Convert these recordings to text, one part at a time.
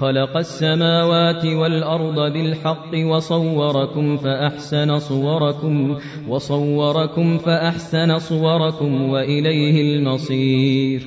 خلق السماوات والأرض بالحق وصوركم فأحسن صوركم وصوركم فأحسن صوركم وإليه المصير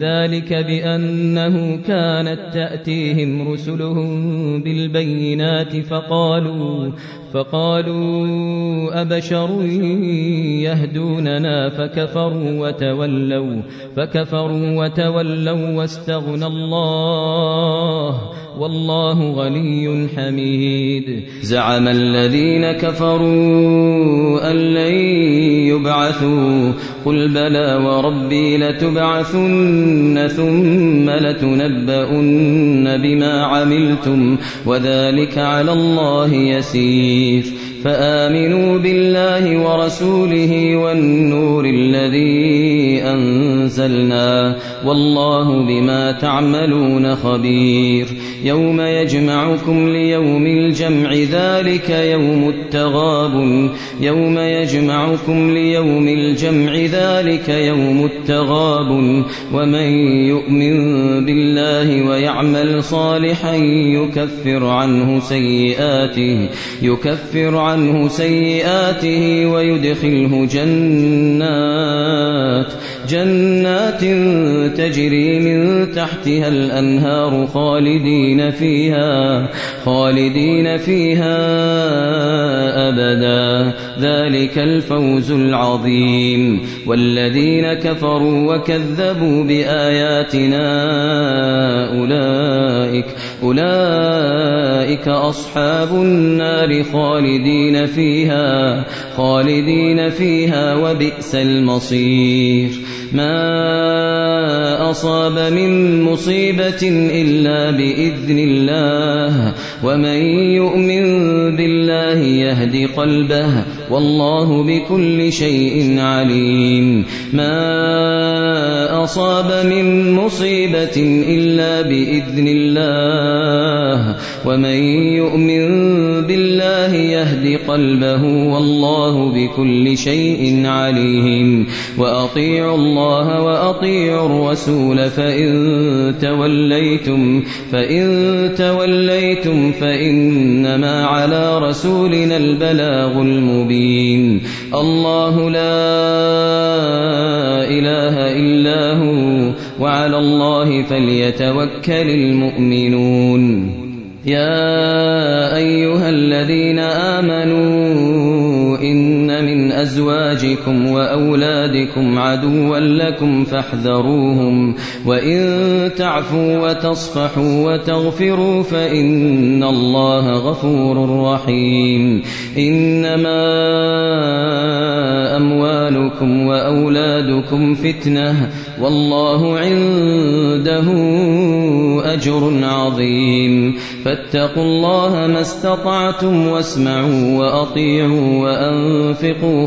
ذلك بأنه كانت تأتيهم رسلهم بالبينات فقالوا فقالوا أبشر يهدوننا فكفروا وتولوا فكفروا وتولوا واستغنى الله والله غني حميد. زعم الذين كفروا أن لن يبعثوا قل بلى وربي لتبعثن ثم لتنبؤن بما عملتم وذلك على الله يسير. فآمنوا بالله ورسوله والنور الذي أنزلنا والله بما تعملون خبير يوم يجمعكم ليوم الجمع ذلك يوم التغاب يوم يجمعكم ليوم الجمع ذلك يوم التغاب ومن يؤمن بالله ويعمل صالحا يكفر عنه سيئاته يكفر عنه سيئاته ويدخله جنات جنات تجري من تحتها الأنهار خالدين فيها خالدين فيها أبدا. ذلك الفوز العظيم. والذين كفروا وكذبوا بآياتنا أولئك أولئك أصحاب النار خالدين فيها خالدين فيها وبئس المصير. ما أصاب من مصيبة إلا بإذن الله ومن يؤمن بالله يهد قلبه والله بكل شيء عليم. ما أصاب من مصيبة إلا بإذن الله. ومن يؤمن بالله يهد قلبه والله بكل شيء عليم. وأطيعوا الله وأطيعوا الرسول فإن توليتم فإن توليتم فإنما على رسولنا البلاغ المبين. الله لا إلا هو وعلى الله فليتوكل المؤمنون. يا أيها الذين آمنوا أزواجكم وأولادكم عدوا لكم فاحذروهم. وإن تعفوا وتصفحوا وتغفروا فإن الله غفور رحيم. إنما أموالكم وأولادكم فتنة. والله عنده أجر عظيم. فاتقوا الله ما استطعتم واسمعوا وأطيعوا وأنفقوا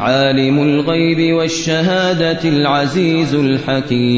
عالم الغيب والشهادة العزيز الحكيم.